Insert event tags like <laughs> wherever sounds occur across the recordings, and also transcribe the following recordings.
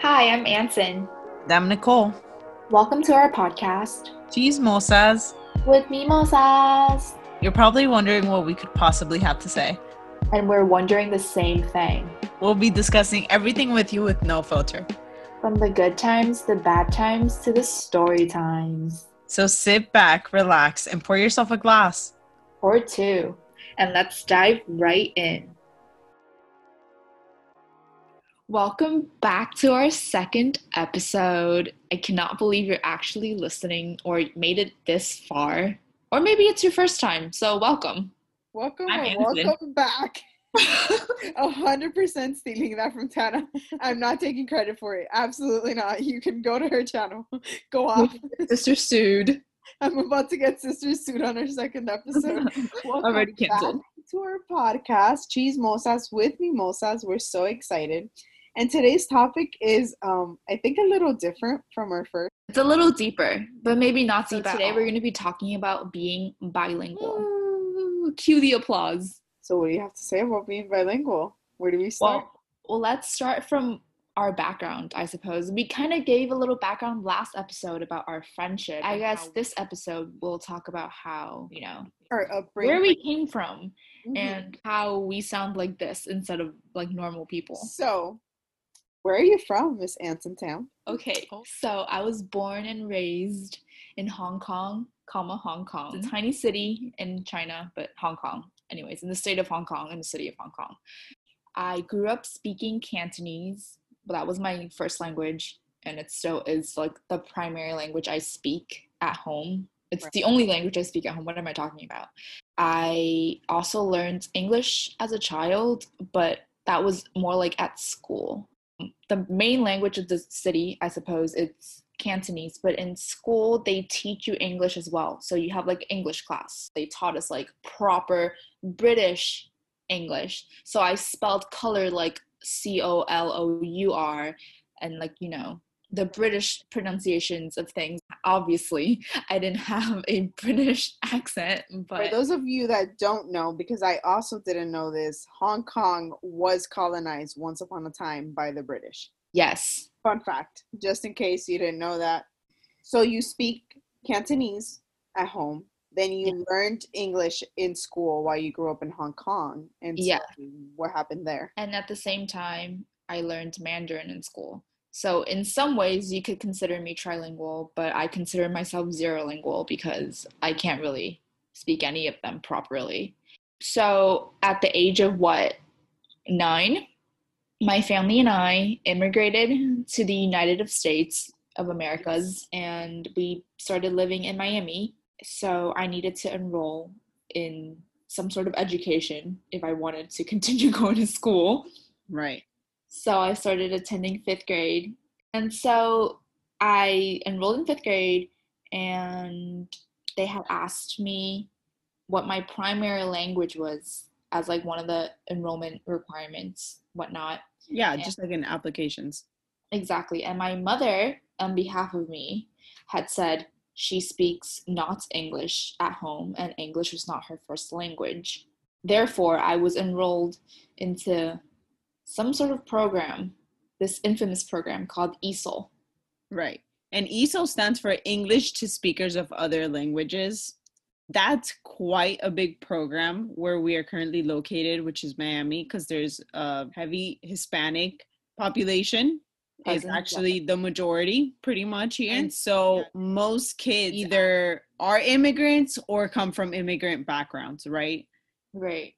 Hi, I'm Anson. I'm Nicole. Welcome to our podcast Chismosas. with Mimosas. You're probably wondering what we could possibly have to say. And we're wondering the same thing. We'll be discussing everything with you with no filter. From the good times, the bad times, to the story times. So sit back, relax, and pour yourself a glass. Or two. And let's dive right in. Welcome back to our second episode. I cannot believe you're actually listening or made it this far. Or maybe it's your first time, so welcome. Welcome, I'm or Anson. welcome back. <laughs> Hundred percent stealing that from Tana. I'm not taking credit for it. Absolutely not. You can go to her channel. <laughs> Go off. <laughs> Sister Sued. I'm about to get Sister Sued on our second episode. Welcome Already back canceled. to our podcast, Chismosas with Mimosas. We're so excited. And today's topic is, um, I think, a little different from our first. It's a little deeper, but maybe not so Deep at today we're going to be talking about being bilingual. Ooh, cue the applause. So, what do you have to say about being bilingual? Where do we start? Well, well, let's start from our background, I suppose. We kind of gave a little background last episode about our friendship. I guess how- this episode we'll talk about how, you know, our upbringing. where we came from Mhm. and how we sound like this instead of like normal people. So, where are you from, Miss Anson Town? Okay, oh. so I was born and raised in Hong Kong, comma Hong Kong. It's a tiny city in China, but Hong Kong. Anyways, in the state of Hong Kong, in the city of Hong Kong. I grew up speaking Cantonese, but that was my first language, and it still is like the primary language I speak at home. It's Right. the only language I speak at home. What am I talking about? I also learned English as a child, but that was more like at school the main language of the city, I suppose, it's Cantonese, but in school they teach you English as well. So you have like English class. They taught us like proper British English. So I spelled color like C O L O U R and like, you know, the British pronunciations of things. Obviously, <laughs> I didn't have a <laughs> British accent, but For those of you that don't know, because I also didn't know this, Hong Kong was colonized once upon a time by the British. yes. Fun fact, just in case you didn't know that. So you speak Cantonese at home, then you learned English in school while you grew up in Hong Kong. And so Yeah. what happened there? and at the same time i learned mandarin in school so in some ways you could consider me trilingual but i consider myself zerolingual because i can't really speak any of them properly so at the age of what nine my family and i immigrated to the united states of americas and we started living in miami so i needed to enroll in some sort of education if I wanted to <laughs> continue going to school. Right. So I started attending fifth grade. And so I enrolled in fifth grade, and they had asked me what my primary language was as like one of the enrollment requirements, whatnot. Yeah, Yeah. just like in applications. Exactly. And my mother, on behalf of me, had said she speaks not English at home and English was not her first language. Therefore, I was enrolled into some sort of program, this infamous program called ESOL. Right. And ESOL stands for English to Speakers of Other Languages. That's quite a big program where we are currently located, which is Miami, because there's a heavy Hispanic population. Is actually the majority pretty much here. And so most kids either are immigrants or come from immigrant backgrounds, right? Right.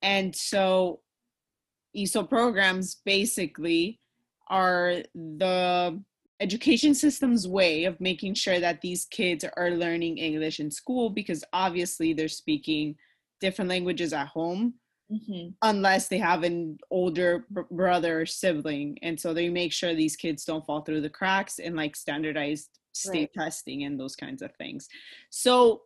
And so ESOL programs basically are the education system's way of making sure that these kids are learning English in school because obviously they're speaking different languages at home hmm unless they have an older br- brother or sibling. And so they make sure these kids don't fall through the cracks in like standardized state testing and those kinds of things. So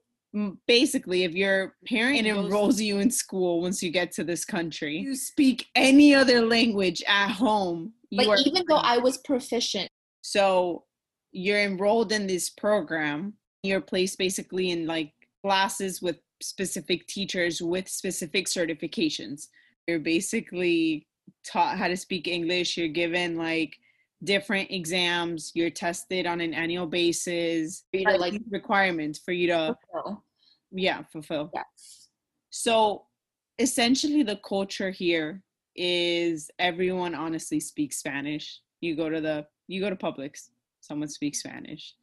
basically if your parent enrolls you in school once you get to this country you speak any other language at home you Like, even though I was proficient, so you're enrolled in this program. You're placed basically in like classes with specific teachers with specific certifications. You're basically taught how to speak English. You're given like different exams. You're tested on an annual basis. You to, Like like, requirements for you to fulfill. yeah fulfill. Yes. So essentially, the culture here is everyone honestly speaks Spanish. You go to the you go to Publix, someone speaks Spanish.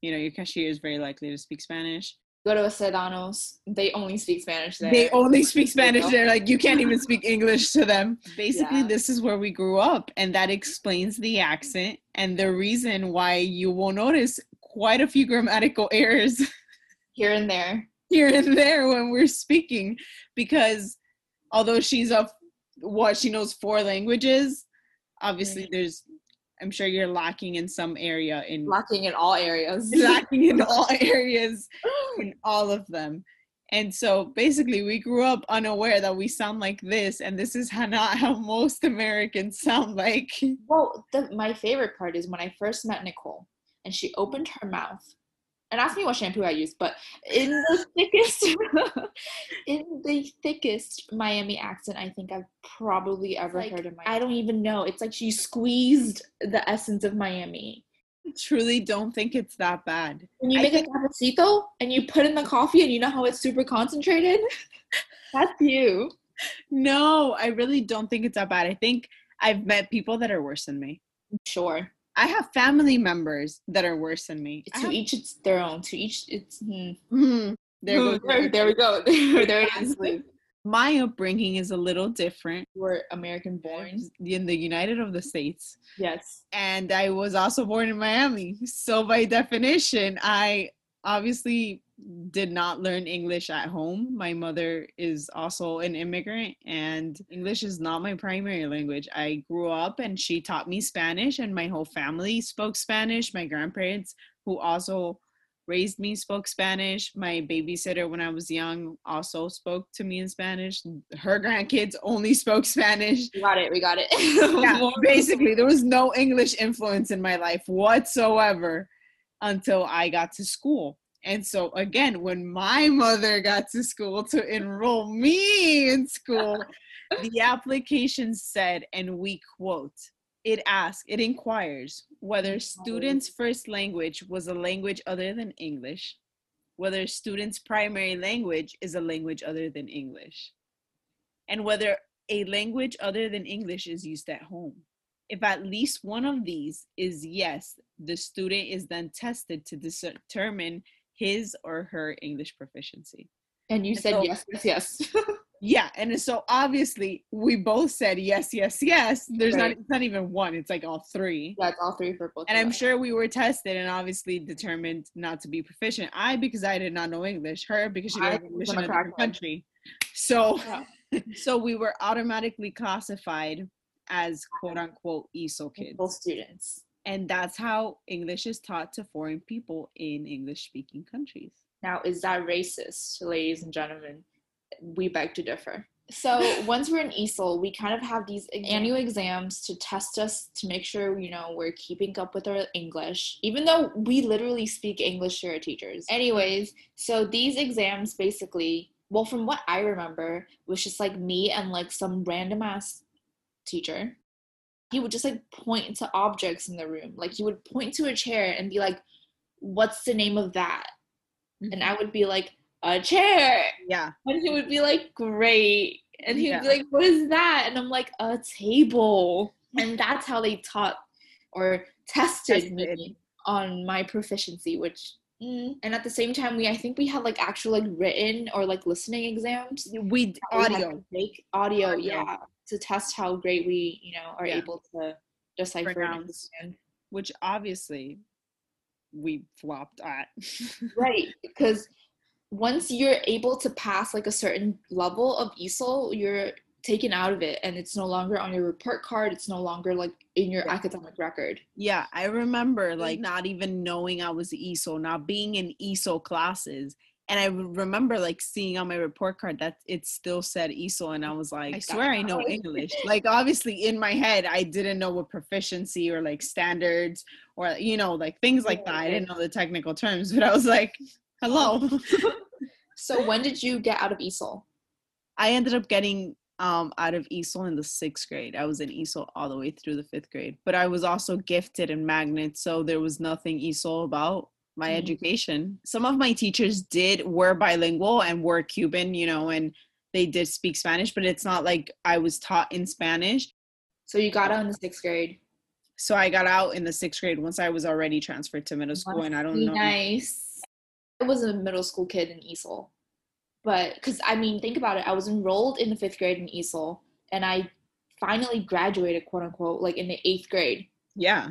You know, your cashier is very likely to speak Spanish. Go to a Sedanos. They only speak Spanish there. They only speak Spanish there. Like you can't even speak <laughs> English to them. Basically, Yeah. this is where we grew up, and that explains the accent and the reason why you will notice quite a few grammatical errors <laughs> here and there. here and there when we're speaking because although she's a what she knows four languages obviously there's i'm sure you're lacking in some area in Lacking in all areas. <laughs> lacking in all <laughs> areas in all of them and so basically we grew up unaware that we sound like this and this is how, not how most americans sound like Well, the, my favorite part is when I first met Nicole and she opened her mouth and ask me what shampoo I use, but in the <laughs> thickest, <laughs> in the thickest Miami accent I think I've probably ever like, heard in my. I don't even know. It's like she squeezed the essence of Miami. I truly don't think it's that bad When you I make a cafecito and you put in the coffee and you know how it's super concentrated, <laughs> that's you. no i really don't think it's that bad i think i've met people that are worse than me Sure. I have family members that are worse than me. To have- each it's their own. To each it's. Mhm. There goes there, there we go. <laughs> There, there it is. My upbringing is a little different. We're American born. in the United of the States, Yes. and I was also born in Miami. So by definition, I obviously did not learn English at home. My mother is also an immigrant, and English is not my primary language. I grew up and she taught me Spanish, and my whole family spoke Spanish. My grandparents, who also raised me, spoke Spanish. My babysitter, when I was young, also spoke to me in Spanish. Her grandkids only <laughs> spoke Spanish We got it. We got it. yeah, <laughs> basically, there was no English influence in my life whatsoever until I got to school. And so, again, when my mother got to school to enroll me in school, <laughs> the application said, and we quote, it asks, it inquires whether students' first language was a language other than English, whether students' primary language is a language other than English, and whether a language other than English is used at home. If at least one of these is yes, the student is then tested to determine his or her English proficiency. And you And said so- yes, yes, yes. <laughs> Yeah, and so obviously we both said yes, yes, yes. There's not it's not even one, it's like all three. That's all three for both. And I'm us. sure we were tested and obviously determined not to be proficient. I because I did not know English. Her because she didn't English in a different country. So Yeah. <laughs> so we were automatically classified as quote unquote ESOL kids. both students. And that's how English is taught to foreign people in English speaking countries. Now, is that racist, ladies and gentlemen? We beg to differ. So <laughs> once we're in ESOL, we kind of have these annual exams to test us to make sure you know we're keeping up with our English, even though we literally speak English to our teachers. Anyways, so these exams basically, well, from what I remember, was just like me and like some random ass teacher. He would just like point to objects in the room, like he would point to a chair and be like, "What's the name of that?" and I would be like, a chair. Yeah. And he would be like, great. And he would be like, what is that? And I'm like, a table. And that's how they taught or tested me on my proficiency, which, mm. and at the same time, we, I think we had like actual like written or like listening exams. We we audio. to audio, Audio. yeah, to test how great we, you know, are Yeah. able to decipher and Pronounce. understand. which obviously we flopped at. <laughs> right because once you're able to pass like a certain level of ESOL, you're taken out of it and it's no longer on your report card it's no longer like in your Yeah. academic record yeah, I remember like not even knowing I was ESOL, not being in ESOL classes. And I remember like seeing on my report card that it still said ESOL, and I was like, I swear I know English. Like obviously in my head, I didn't know what proficiency or like standards or you know like things like that. I didn't know the technical terms, but I was like, hello. so when did you get out of ESOL I ended up getting um, out of ESOL in the sixth grade. I was in ESOL all the way through the fifth grade, but I was also gifted in magnet, so there was nothing ESOL about my Mhm. education. Some of my teachers did were bilingual and were Cuban, you know, and they did speak Spanish, but it's not like I was taught in Spanish. So you got out in the sixth grade. So I got out in the sixth grade once I was already transferred to middle school, and I don't know. Nice. I was a middle school kid in ESOL, but because I mean, think about it. I was enrolled in the fifth grade in ESOL, and I finally graduated, quote unquote, like in the eighth grade, Yeah,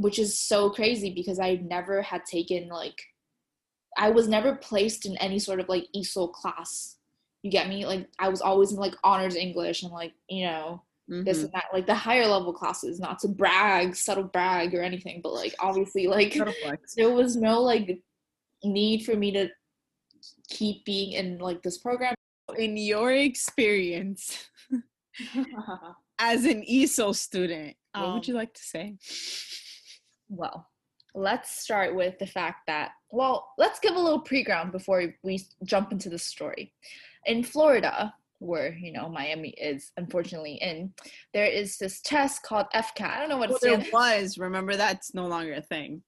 which is so crazy because I never had taken like, I was never placed in any sort of like ESOL class. You get me? Like I was always in like honors English and like you know this Mhm. and that, like the higher level classes. Not to brag, subtle brag or anything, but like obviously like <laughs> there was no like need for me to keep being in like this program. in your experience <laughs> as an ESOL student, what would you like to say? Well, let's start with the fact that well, let's give a little pre-ground before we jump into the story. In Florida, where you know Miami is unfortunately in, there is this test called FCAT. I don't know what Well, it there stands. was. Remember, that's no longer a thing,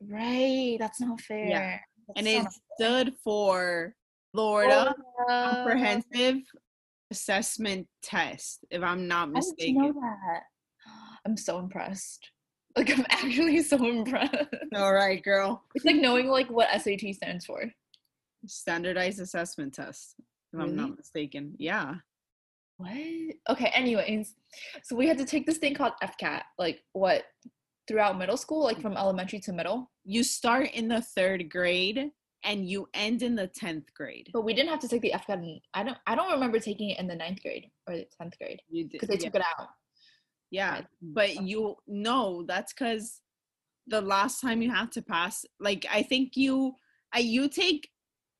Right, that's not fair. That's and it stood for Florida Comprehensive Assessment Test, if I'm not mistaken. I didn't know that. <gasps> I'm so impressed. Like I'm <laughs> actually so impressed. All right, girl. It's like knowing like what SAT stands for. Standardized Assessment Test, if I'm not mistaken. Yeah. What? Okay, anyways. So we had to take this thing called FCAT, like what throughout middle school, like from elementary to middle. You start in the third grade and you end in the 10th grade. But we didn't have to take the FCAT in I don't I don't remember taking it in the ninth grade or the tenth grade. You did. Because they yeah. took it out. Yeah, mm, but you know that's because the last time you have to pass, like I think you, I you take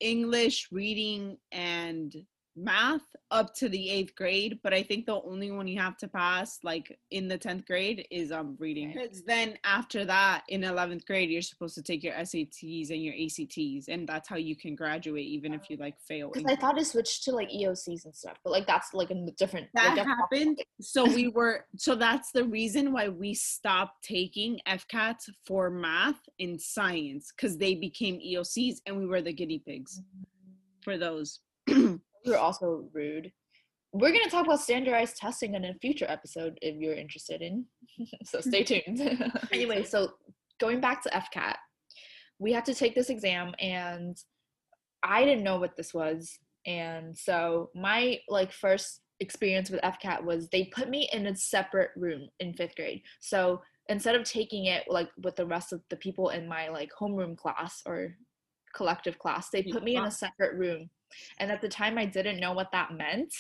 English, reading, and math up to the eighth grade, but I think the only one you have to pass, like in the tenth grade, is um reading. Because then after that, in eleventh grade, you're supposed to take your SATs and your ACTs, and that's how you can graduate, even if you like fail. Because I thought it switched to like EOCs and stuff, but like that's like a different. that different- happened so we <laughs> were so that's the reason why we stopped taking fcats for math and science because they became eocs and we were the guinea pigs for those <clears throat> We were also rude. We're gonna talk about standardized testing in a future episode if you're interested in. <laughs> so stay <laughs> tuned. <laughs> anyway, so going back to FCAT, we had to take this exam and I didn't know what this was. And so my like first experience with FCAT was they put me in a separate room in fifth grade. So instead of taking it like with the rest of the people in my like homeroom class or collective class, they put me in a separate room. And at the time I didn't know what that meant.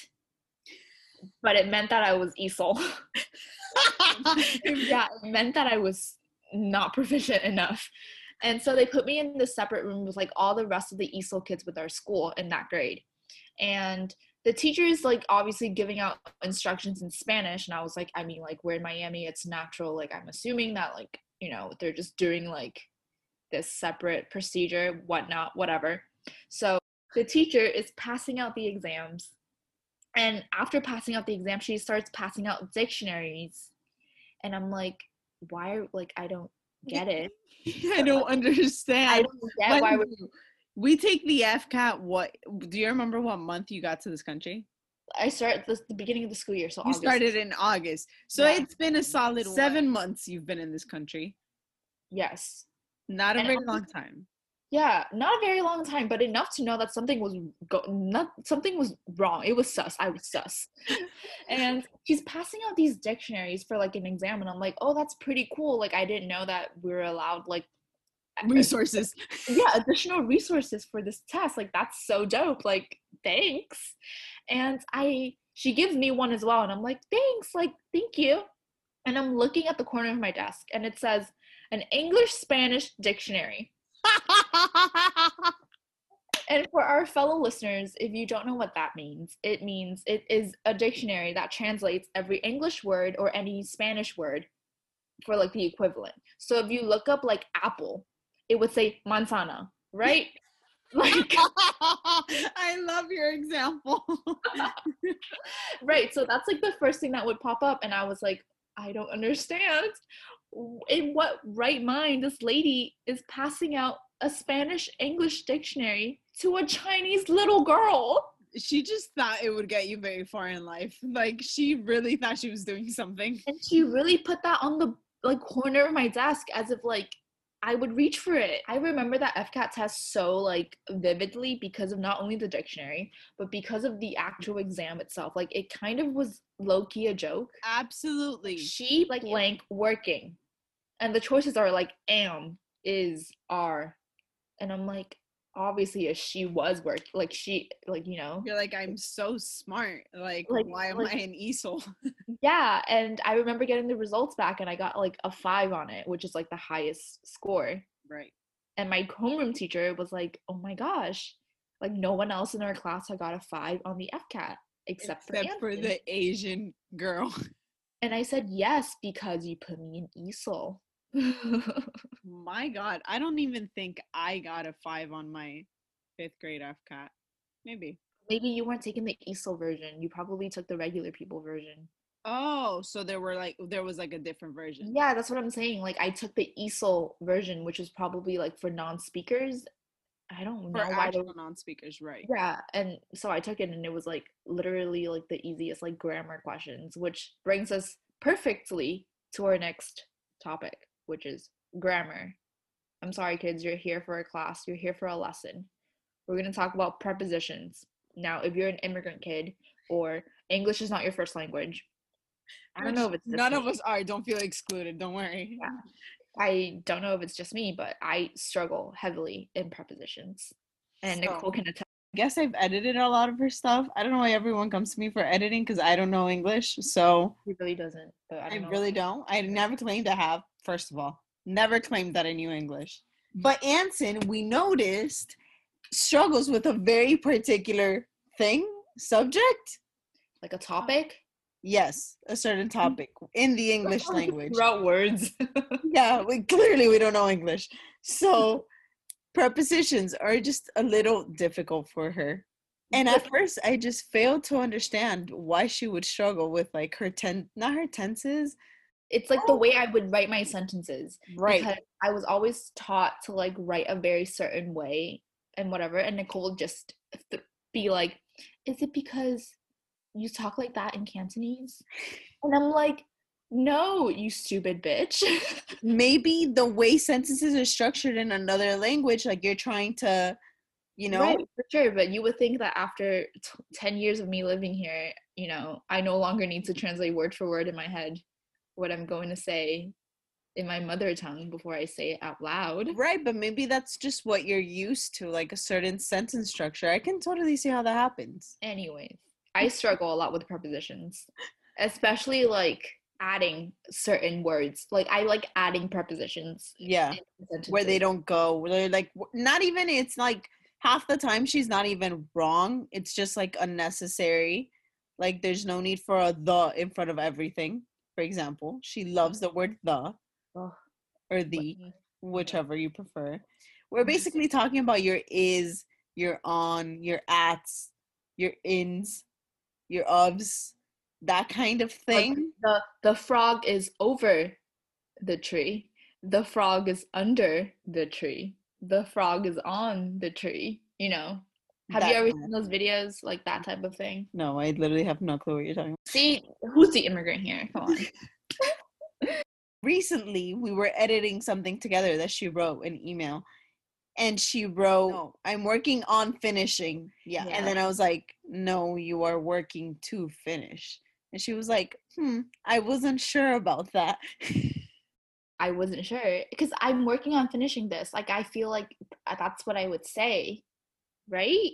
But it meant that I was ESOL. <laughs> yeah, it meant that I was not proficient enough. And so they put me in this separate room with like all the rest of the ESOL kids with our school in that grade. And the teacher is like obviously giving out instructions in Spanish. And I was like, I mean, like we're in Miami, it's natural. Like I'm assuming that like, you know, they're just doing like this separate procedure, whatnot, whatever. So the teacher is passing out the exams. And after passing out the exam, she starts passing out dictionaries. And I'm like, why are like I don't get it. <laughs> i don't understand I don't get why When would we take the fcat what do you remember what month you got to this country I started this the beginning of the school year. So you August. started in august so Yeah. it's been a solid So seven months you've been in this country Yes. not a And very long time Yeah, not a very long time, but enough to know that something was go- not something was wrong. It was sus. I was sus. <laughs> and she's passing out these dictionaries for like an exam, and I'm like, oh, that's pretty cool. Like I didn't know that we were allowed like resources yeah additional resources for this test like that's so dope like thanks and i she gives me one as well and i'm like thanks like thank you and i'm looking at the corner of my desk and it says an english spanish dictionary <laughs> and for our fellow listeners if you don't know what that means it means it is a dictionary that translates every english word or any spanish word for like the equivalent so if you look up like apple it would say manzana, right? <laughs> Like, <laughs> I love your example. right. So that's like the first thing that would pop up. And I was like, I don't understand. In what right mind this lady is passing out a Spanish English dictionary to a Chinese little girl? she just thought it would get you very far in life. Like she really thought she was doing something. And she really put that on the like corner of my desk as if like I would reach for it. I remember that FCAT test so like vividly because of not only the dictionary, but because of the actual exam itself. Like it kind of was low key a joke. Absolutely. She like blank working. And the choices are like am, is, are. And I'm like, obviously if she was work like she like you know You're like, I'm so smart. Like, Like- why am like- I an ESOL? <laughs> yeah and i remember getting the results back and i got like a five on it which is like the highest score right. and my homeroom teacher was like oh my gosh like no one else in our class had got a five on the fcat except, Except for Anthony." the Asian girl. <laughs> and i said yes because you put me in esol <laughs> My God. I don't even think I got a five on my fifth grade FCAT. Maybe. maybe you weren't taking the esol version you probably took the regular people version Oh, so there were like there was like a different version. yeah that's what i'm saying like i took the esol version which was probably like for non-speakers i don't For know why actual non-speakers, right? Yeah, and so I took it and it was like literally like the easiest like grammar questions, which brings us perfectly to our next topic, which is grammar. I'm sorry kids, you're here for a class, you're here for a lesson. We're going to talk about prepositions. Now, if you're an immigrant kid or English is not your first language, I don't know if it's just none of us are. Don't feel excluded. Don't worry. Yeah. I don't know if it's just me, but I struggle heavily in prepositions. And So- Nicole can attest. I guess I've edited a lot of her stuff. I don't know why everyone comes to me for editing because I don't know English. So He really doesn't. But I, I, really don't. I never claimed to have, first of all. Never claimed that I knew English. But Anson, we noticed, struggles with a very particular thing, subject. like a topic. Yes, a certain hmm. topic in the <laughs> English language. Throughout words. yeah, we, clearly we don't know English. So prepositions are just a little difficult for her. And at first I just failed to understand why she would struggle with like her ten not her tenses. it's like the oh. way I would write my sentences. Right. Because I was always taught to like write a very certain way and whatever. And Nicole would just th- be like, "Is it because you talk like that in Cantonese?" And I'm like, "No, you stupid bitch." <laughs> Maybe the way sentences are structured in another language, like you're trying to, you know, Right, for sure. But you would think that after t- 10 years of me living here, you know, I no longer need to translate word for word in my head what I'm going to say in my mother tongue before I say it out loud. right, but maybe that's just what you're used to, like a certain sentence structure. I can totally see how that happens. Anyways, I struggle a lot with prepositions, especially like adding certain words. Like, I like adding prepositions. Yeah. where they don't go where they're like not even it's like half the time she's not even wrong it's just like unnecessary like there's no need for a the in front of everything for example she loves the word the Ugh, or the whichever you prefer we're basically talking about your is your on your ats your ins your ofs that kind of like, thing. the the frog is over the tree. The frog is under the tree. The frog is on the tree you know? Have you ever seen those videos like that type of thing? No i literally have no clue what you're talking about. See who's the immigrant here? Come on. <laughs> Recently we were editing something together that she wrote an email and she wrote no, i'm working on finishing. Yeah. Yeah. and then i was like no you are working to finish and she was like hmm i wasn't sure about that <laughs> i wasn't sure because i'm working on finishing this like i feel like that's what i would say right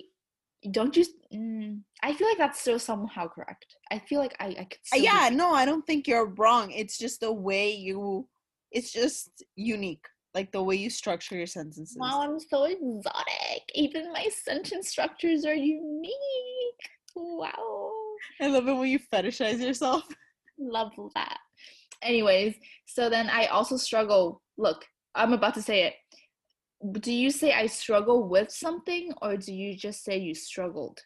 don't you mm, i feel like that's still somehow correct i feel like i, I could Uh, yeah no i don't think you're wrong it's just the way you it's just unique like the way you structure your sentences Wow, I'm so exotic. Even my sentence structures are unique. Wow. I love it when you fetishize yourself <laughs> Love that. Anyways, so then I also struggle. Look, I'm about to say it. do you say I struggle with something or do you just say you struggled?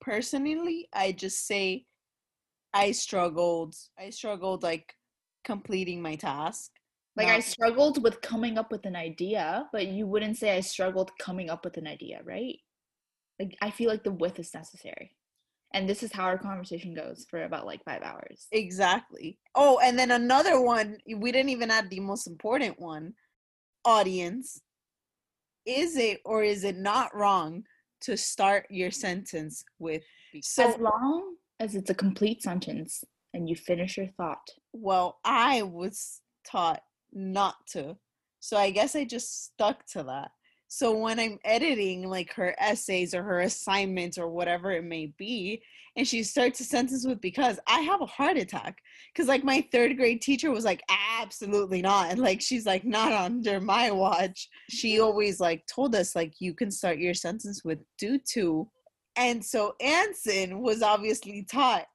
Personally, I just say I struggled. I struggled like completing my task. Like I struggled with coming up with an idea, but you wouldn't say I struggled coming up with an idea, right? Like I feel like the with is necessary. And this is how our conversation goes for about like 5 hours. Exactly. Oh, and then another one, we didn't even add the most important one. Audience. Is it or is it not wrong to start your sentence with so as long as it's a complete sentence and you finish your thought. well, I was taught not to. So I guess I just stuck to that. So when I'm editing like her essays or her assignments or whatever it may be, and she starts a sentence with because I have a heart attack. Cause like my third grade teacher was like, absolutely not. And like she's like, not under my watch. She always like told us like you can start your sentence with due to. And so Anson was obviously taught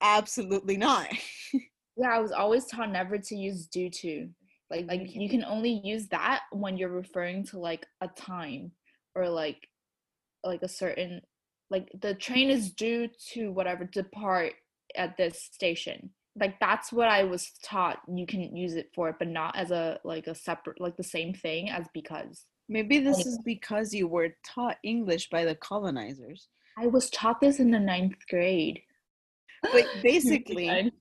absolutely not. <laughs> Yeah, I was always taught never to use due to. Like like you can only use that when you're referring to like a time or like like a certain like the train is due to whatever depart at this station. Like that's what I was taught you can use it for, but not as a like a separate like the same thing as because. Maybe this Like- is because you were taught English by the colonizers. I was taught this in the ninth grade. But <laughs> basically,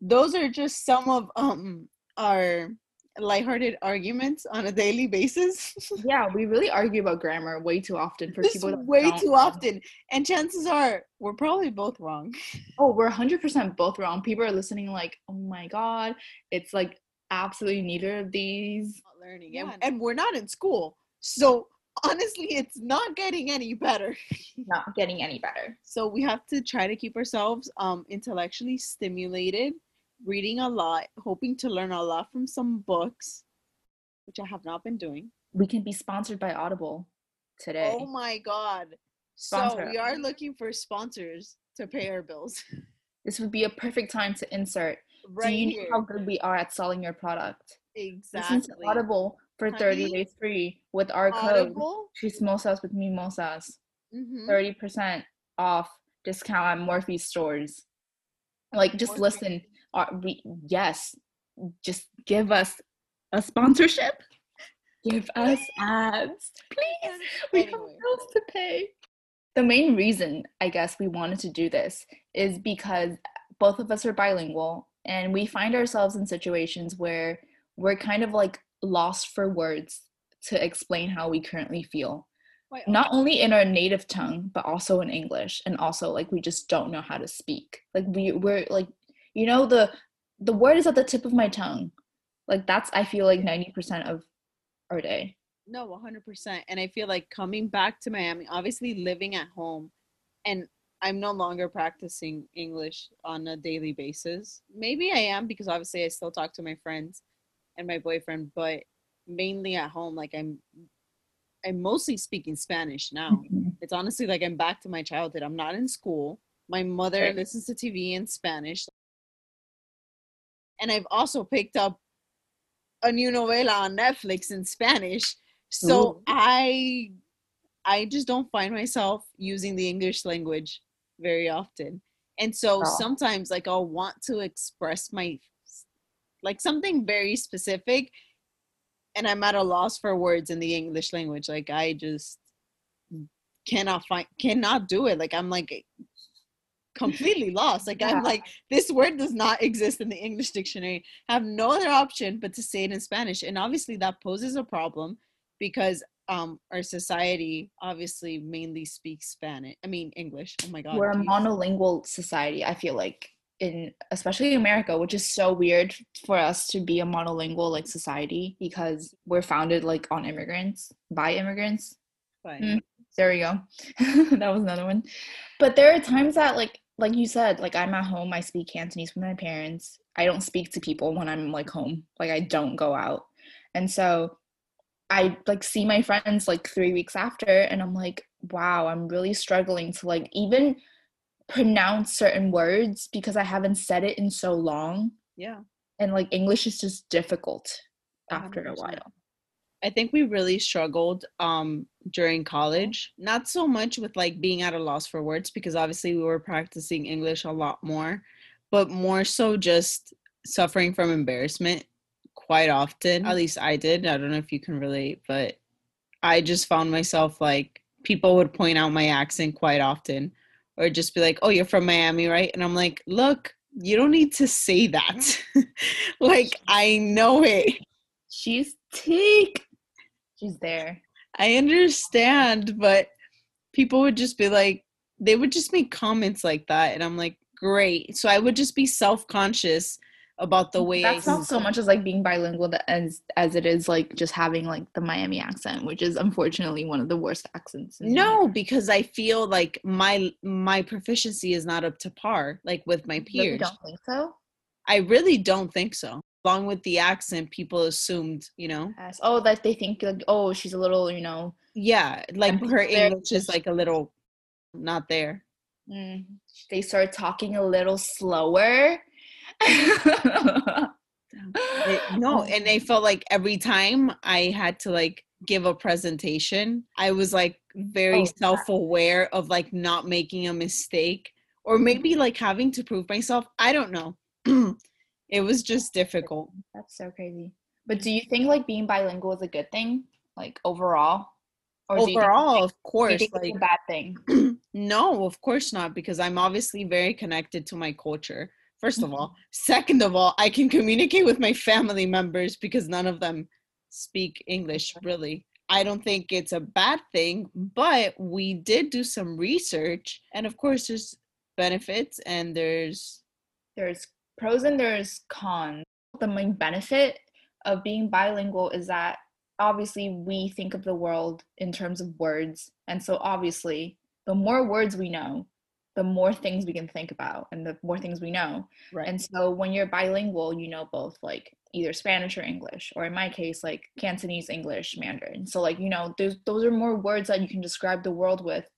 those are just some of um our lighthearted arguments on a daily basis. <laughs> yeah, we really argue about grammar way too often for Just people way too know. often. And chances are we're probably both wrong. <laughs> Oh, we're 100% both wrong. People are listening like, "Oh my god, it's like absolutely neither of these." Not learning. Yeah. And, and we're not in school. So honestly, it's not getting any better. <laughs> Not getting any better. So we have to try to keep ourselves um intellectually stimulated, reading a lot, hoping to learn a lot from some books, which I have not been doing. We can be sponsored by Audible today. Oh my god. So we are looking for sponsors to pay our bills. <laughs> This would be a perfect time to insert. right Do you know how good we are at selling your product? exactly. Listen to Audible for 30 days free with our code Audible. Chismosas with Mimosas. Mhm. 30% off discount at Morphe stores. Like just Morphe. listen. Uh, we, yes, just give us a sponsorship. Give us ads, please. We have bills to pay. The main reason I guess we wanted to do this is because both of us are bilingual and we find ourselves in situations where we're kind of like lost for words to explain how we currently feel Wait, not only in our native tongue but also in english and also like we just don't know how to speak like we we're like you know the the word is at the tip of my tongue like that's i feel like 90% of our day No, 100%. And I feel like coming back to Miami, obviously living at home, and I'm no longer practicing English on a daily basis. Maybe I am because obviously I still talk to my friends and my boyfriend, but mainly at home, like I'm I'm mostly speaking Spanish now. Mm-hmm. It's honestly like I'm back to my childhood. I'm not in school. My mother Right. listens to TV in Spanish. And I've also picked up a new novela on Netflix in Spanish. So Ooh. I I just don't find myself using the English language very often. And so Oh. sometimes like I'll want to express my like something very specific and I'm at a loss for words in the English language. Like I just mm, cannot find cannot do it. Like I'm like completely lost. Like Yeah. I'm like this word does not exist in the English dictionary. I have no other option but to say it in Spanish. And obviously that poses a problem because um our society obviously mainly speaks Spanish. I mean English. Oh my god. we're a monolingual society i feel like in especially america which is so weird for us to be a monolingual like society because we're founded like on immigrants by immigrants But- Mm. there we go <laughs> that was another one but there are times that like like you said like i'm at home i speak cantonese with my parents. I don't speak to people when i'm like home. Like i don't go out. And so i like see my friends like three weeks after and i'm like wow i'm really struggling to like even pronounce certain words because i haven't said it in so long. Yeah. and like english is just difficult after a 100%. while I think we really struggled um during college. Not so much with like being at a loss for words because obviously we were practicing English a lot more, but more so just suffering from embarrassment quite often. At least I did. I don't know if you can relate, but I just found myself like people would point out my accent quite often or just be like, "Oh, you're from Miami, right?" And I'm like, "Look, you don't need to say that. <laughs> like I know it. She's teak. She's there. I understand, but people would just be like, they would just make comments like that, and I'm like, great. So I would just be self conscious about the way That's I not so much as like being bilingual as as it is like just having like the Miami accent, which is unfortunately one of the worst accents. no because i feel like my my proficiency is not up to par like with my You peers don't think so? i really don't think so along with the accent people assumed you know? Yes. Oh, that they think like, oh, she's a little, you know, yeah like her english is like a little not there. Mm, they start talking a little slower. It- no <laughs> and i felt like every time i had to like give a presentation i was like very Oh, self-aware of like not making a mistake or maybe like having to prove myself. I don't know <clears throat> it was just difficult That's so crazy. But do you think like being bilingual is a good thing, like overall? Or you think- overall of course like bad thing? <clears throat> no of course not because i'm obviously very connected to my culture first of all <laughs> second of all i can communicate with my family members because none of them speak english really i don't think it's a bad thing but we did do some research and of course there's benefits and there's there's pros and there's cons. The main benefit of being bilingual is that obviously we think of the world in terms of words. And so obviously, the more words we know, the more things we can think about and the more things we know. right And so when you're bilingual, you know both like either Spanish or English, or in my case, like Cantonese, English, Mandarin. So like, you know, there's those are more words that you can describe the world with.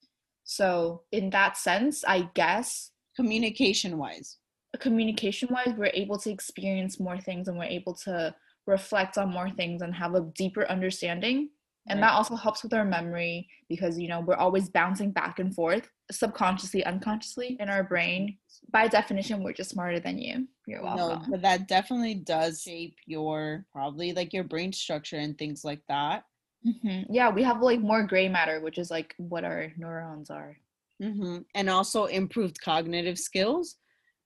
So in that sense, I guess communication wise communication wise we're able to experience more things and we're able to reflect on more things and have a deeper understanding. And that also helps with our memory because you know we're always bouncing back and forth subconsciously unconsciously in our brain. By definition we're just smarter than you. You're welcome. no but that definitely does shape your probably like your brain structure and things like that. Hmm yeah we have like more gray matter which is like what our neurons are. Hmm And also improved cognitive skills.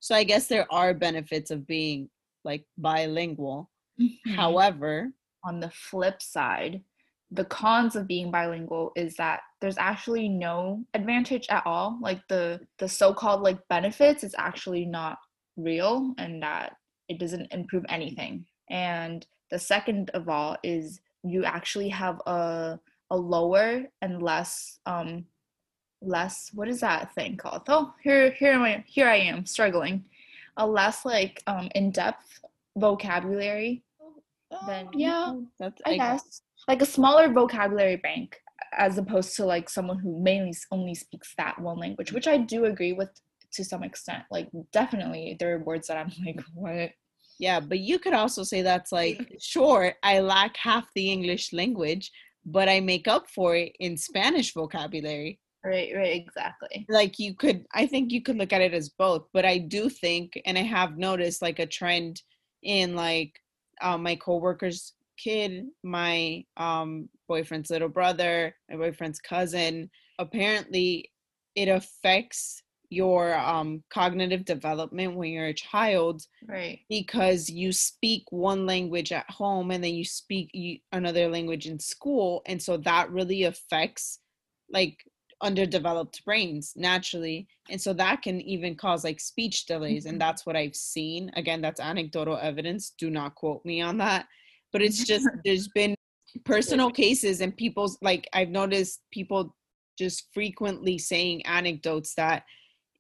So I guess there are benefits of being like bilingual. Mm-hmm. However, on the flip side, the cons of being bilingual is that there's actually no advantage at all. Like the the so-called like benefits is actually not real and that it doesn't improve anything. And the second of all is you actually have a a lower and less um less what is that thing called? Oh, here here am I here I am struggling. A less like um in-depth vocabulary then yeah that's I guess like a smaller vocabulary bank as opposed to like someone who mainly only speaks that one language, which I do agree with to some extent. Like definitely there are words that I'm <laughs> like, what? Yeah, but you could also say that's like, <laughs> sure, I lack half the English language, but I make up for it in Spanish vocabulary. Right, right, exactly. Like you could, I think you could look at it as both, but I do think, and I have noticed like a trend in like uh, my coworker's kid, my um, boyfriend's little brother, my boyfriend's cousin. Apparently, it affects your um, cognitive development when you're a child Right. because you speak one language at home and then you speak another language in school and so that really affects like underdeveloped brains naturally and so that can even cause like speech delays and mm-hmm. that's what i've seen. Again that's anecdotal evidence do not quote me on that but it's just <laughs> there's been personal cases and people's like i've noticed people just frequently saying anecdotes that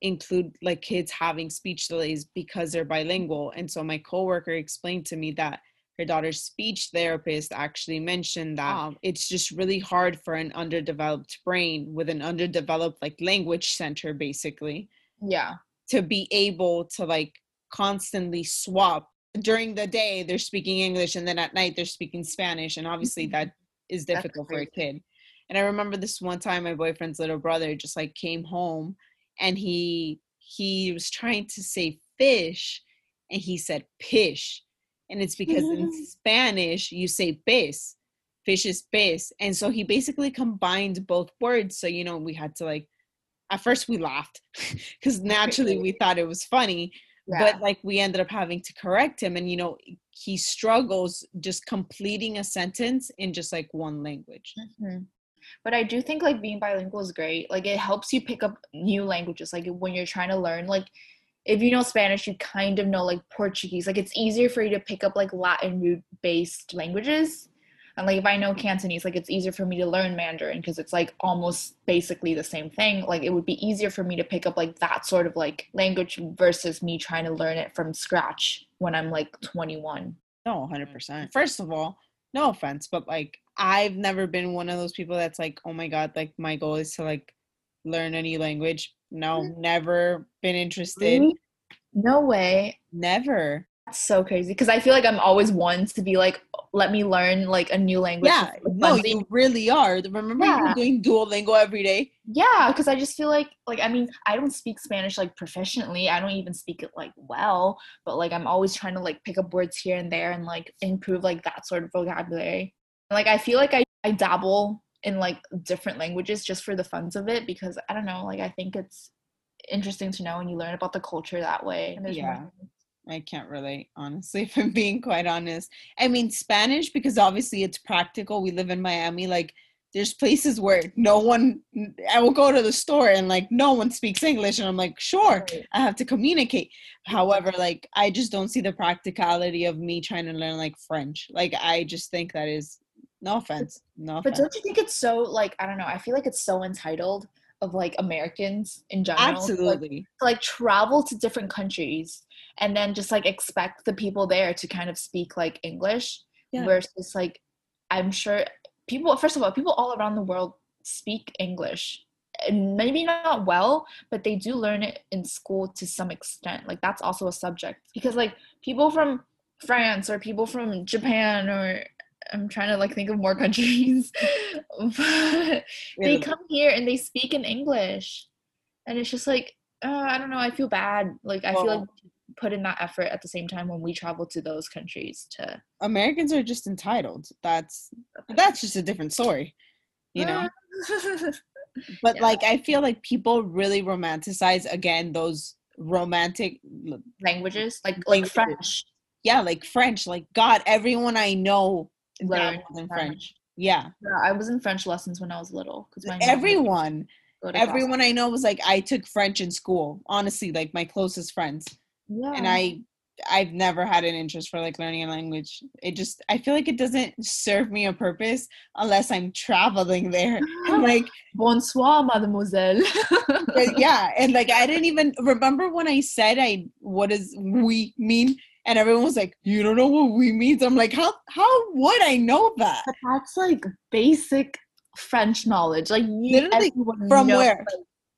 include like kids having speech delays because they're bilingual and so my coworker explained to me that her daughter's speech therapist actually mentioned that um, it's just really hard for an underdeveloped brain with an underdeveloped like language center basically Yeah. to be able to like constantly swap during the day they're speaking english and then at night they're speaking spanish and obviously that is difficult for a kid. And I remember this one time my boyfriend's little brother just like came home and he he was trying to say fish and he said pish. And it's <laughs> because in Spanish you say pez. Fish is pez. And so he basically combined both words. So you know we had to like at first we laughed <laughs> because naturally we thought it was funny Yeah. but like we ended up having to correct him and you know he struggles just completing a sentence in just like one language Mhm. But I do think like being bilingual is great. Like it helps you pick up new languages. Like when you're trying to learn, like if you know Spanish, you kind of know like Portuguese. Like it's easier for you to pick up like Latin root based languages. And like if I know Cantonese, like it's easier for me to learn Mandarin because it's like almost basically the same thing. Like it would be easier for me to pick up like that sort of like language versus me trying to learn it from scratch when I'm like 21. no 100% mm-hmm. first of all no offense but like i've never been one of those people that's like oh my god like my goal is to like learn any language no mm. never been interested Really? No way. never That's so crazy because I feel like I'm always one to be like, let me learn like a new language. yeah no you really are remember you Yeah. were doing duolingo every day yeah, because I just feel like like I mean I don't speak Spanish like proficiently. I don't even speak it like well, but like I'm always trying to like pick up words here and there and like improve like that sort of vocabulary. Like I feel like I I dabble in like different languages just for the funs of it because I don't know like I think it's interesting to know when you learn about the culture that way. And Yeah. I can't relate, honestly, <laughs> if I'm being quite honest. I mean, Spanish, because obviously it's practical. We live in Miami. Like, there's places where no one, I will go to the store and like no one speaks English. And I'm like, sure, Right. I have to communicate. However, like, I just don't see the practicality of me trying to learn like French. Like, I just think that is, no offense. No But don't you think it's so like I don't know? I feel like it's so entitled of like Americans in general. to, like, Absolutely. to like travel to different countries and then just like expect the people there to kind of speak like English Yeah. versus like I'm sure people first of all people all around the world speak English and maybe not well but they do learn it in school to some extent like that's also a subject because like people from France or people from Japan or I'm trying to like think of more <laughs> countries but they come here and they speak in English, and it's just like uh, I don't know. I feel bad. Like I feel like Well- we should put in that effort at the same time when we travel to those countries to Americans are just entitled. That's, that's just a different story, you know? <laughs> but Yeah. like i feel like people really romanticize again those romantic languages like like Languages. French. yeah like french like god everyone i know Learned dabbled in French. french yeah Yeah, I was in French lessons when I was little because my mom would everyone class. everyone i know was like i took french in school honestly like my closest friends Yeah. and i i've never had an interest for like learning a language it just i feel like it doesn't serve me a purpose unless i'm traveling there <laughs> and like <gasps> bonsoir, mademoiselle. <laughs> Yeah, and like I didn't even remember when I said I what does we mean, and everyone was like, "You don't know what we means." I'm like, how how would I know that? But that's like basic French knowledge. Like Literally, From knows, where?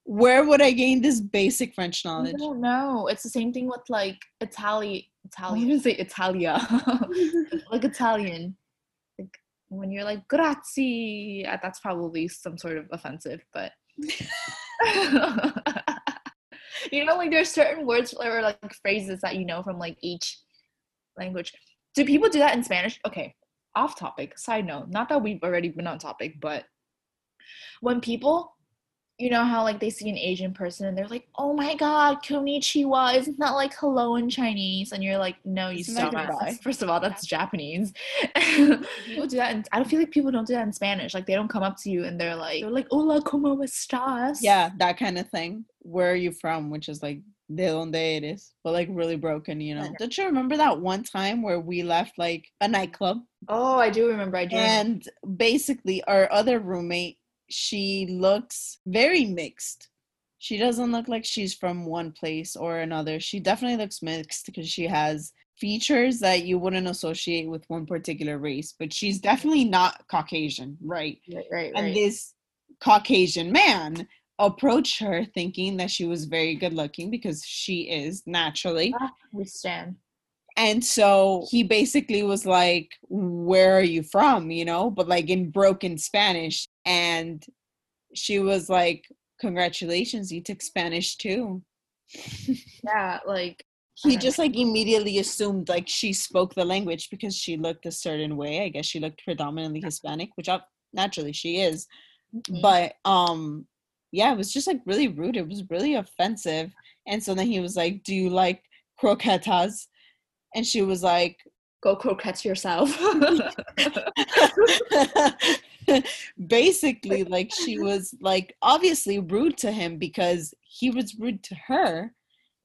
Where would I gain this basic French knowledge? I don't know. It's the same thing with like Itali Italian. I was gonna say Italia. <laughs> like Italian. Like when you're like grazie, uh, that's probably some sort of offensive, but <laughs> <laughs> you know, like there's certain words or like phrases that you know from like each language. Do people do that in Spanish? Okay, off topic. Side note, not that we've already been on topic, but when people, you know how like they see an Asian person and they're like, "Oh my God, konnichiwa!" Isn't that like hello in Chinese? And you're like, "No, you Isn't that? First of all, that's Japanese." <laughs> people do that, and I don't feel like people don't do that in Spanish. Like they don't come up to you and they're like, "They're like, hola, cómo estás?" Yeah, that kind of thing. Where are you from? Which is like de donde eres, but like really broken, you know. Don't you remember that one time where we left like a nightclub Oh, I do remember. I do. remember. and basically our other roommate she looks very mixed she doesn't look like she's from one place or another she definitely looks mixed because she has features that you wouldn't associate with one particular race but she's definitely not caucasian right Right, right, and right. this caucasian man approached her thinking that she was very good looking because she is naturally Ah, we stand. And so he basically was like, Where are you from? You know, but like in broken Spanish. And she was like, Congratulations, you took Spanish too. <laughs> Yeah, like He just like immediately assumed like she spoke the language because she looked a certain way. I guess she looked predominantly Hispanic, which ob- naturally she is. mhm. But um yeah, it was just like really rude. It was really offensive. And so then he was like, Do you like croquetas? And she was like, go croquettes yourself. <laughs> <laughs> <laughs> basically like she was like obviously rude to him because he was rude to her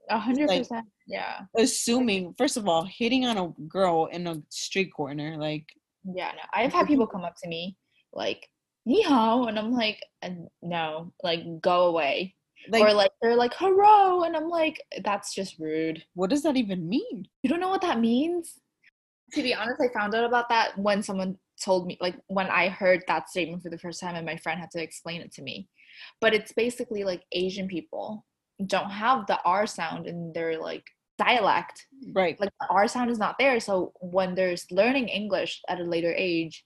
A hundred percent Yeah. assuming first of all hitting on a girl in a street corner like Yeah, no. I've had <laughs> people come up to me like, "Ni hao," and I'm like, and no, like go away. like or like they're like, "Hello," and I'm like, that's just rude. what does that even mean You don't know what that means? To be honest, I found out about that when someone told me, like when I heard that statement for the first time, and my friend had to explain it to me. But it's basically like Asian people don't have the R sound in their like dialect. right Like the R sound is not there. So when there's learning English at a later age,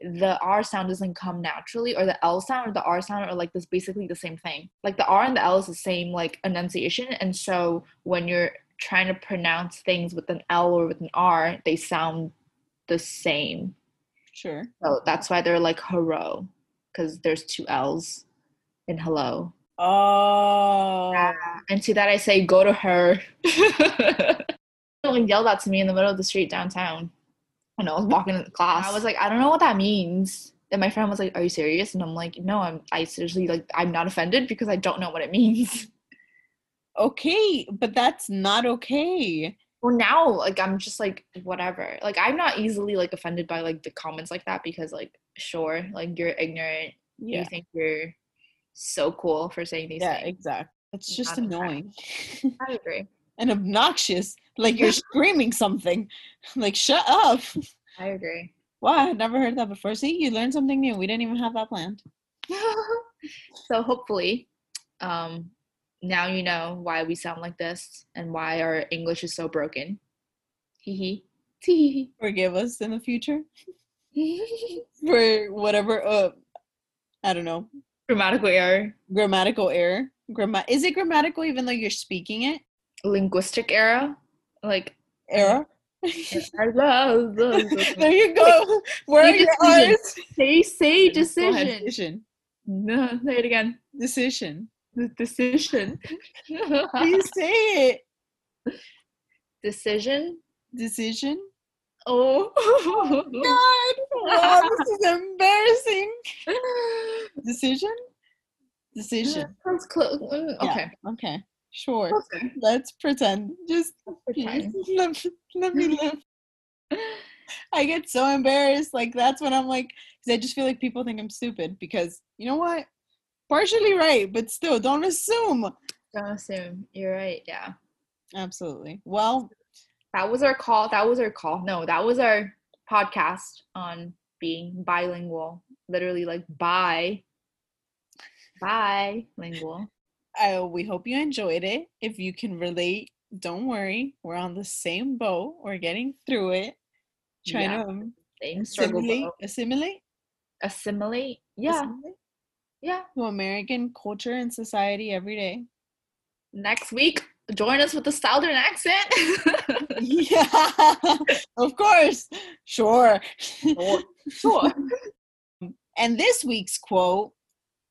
the R sound doesn't come naturally, or the L sound or the R sound are like this basically the same thing. Like the R and the L is the same like enunciation, and so when you're trying to pronounce things with an L or with an R, they sound the same. Sure So that's why they're like hello, because there's two L's in hello. oh And to that I say, go to her. <laughs> Someone yelled that to me in the middle of the street downtown when I was walking into class. I was like, I don't know what that means. And my friend was like, Are you serious? And I'm like, No, I'm I seriously like I'm not offended because I don't know what it means. <laughs> okay but that's not okay Well now like I'm just like whatever. Like I'm not easily like offended by like the comments like that because like sure, like you're ignorant. yeah You think you're so cool for saying these yeah things. exactly it's just Not annoying I agree. <laughs> and obnoxious like you're screaming something <laughs> like shut up <laughs> I agree. wow i never heard that before see you learned something new we didn't even have that planned so hopefully um now you know why we sound like this and why our english is so broken. Hee hee. Forgive us in the future. Tee. <laughs> for whatever uh i don't know. Grammatical error. Grammatical error. Gramma- is it grammatical even though you're speaking it? Linguistic error? Like error? I <laughs> love there you go. Where are You your decision. R's? say say decision. Decision. No <laughs> say it again. Decision the decision <laughs> you say it decision decision oh <laughs> god wow this is embarrassing decision decision <laughs> That's close. Mm, Yeah. okay okay sure Closer. let's pretend just Pretend. let, let me live I get so embarrassed. Like that's when I'm like, because I just feel like people think I'm stupid. Because you know what? Partially right, but still, don't assume. Don't assume. You're right. Yeah. Absolutely. Well, That was our call. That was our call. No, that was our podcast on being bilingual. Literally, like bi, bilingual. I, we hope you enjoyed it. If you can relate, don't worry. We're on the same boat. We're getting through it. Trying Yeah. to Same struggle. assimilate, assimilate, Assimilate. Yeah. assimilate Yeah. to American culture and society every day. Next week, join us with the southern accent. <laughs> <laughs> yeah, of course. Sure. sure. <laughs> And this week's quote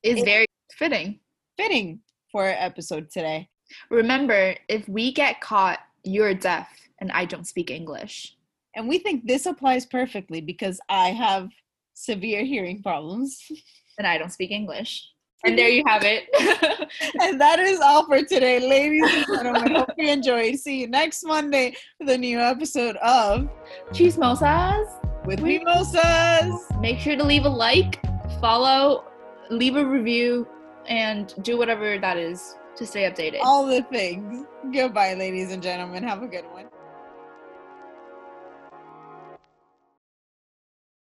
Is very fitting. fitting for our episode today. Remember, if we get caught, you're deaf and I don't speak English. And we think this applies perfectly because I have severe hearing problems. And I don't speak English. And there <laughs> you have it. <laughs> and that is all for today, ladies and gentlemen. Hope you enjoyed. See you next Monday with a new episode of Cheese Chismosas. With We- Mimosas. Make sure to leave a like, follow, leave a review, and do whatever that is to stay updated. All the things. Goodbye, ladies and gentlemen. Have a good one.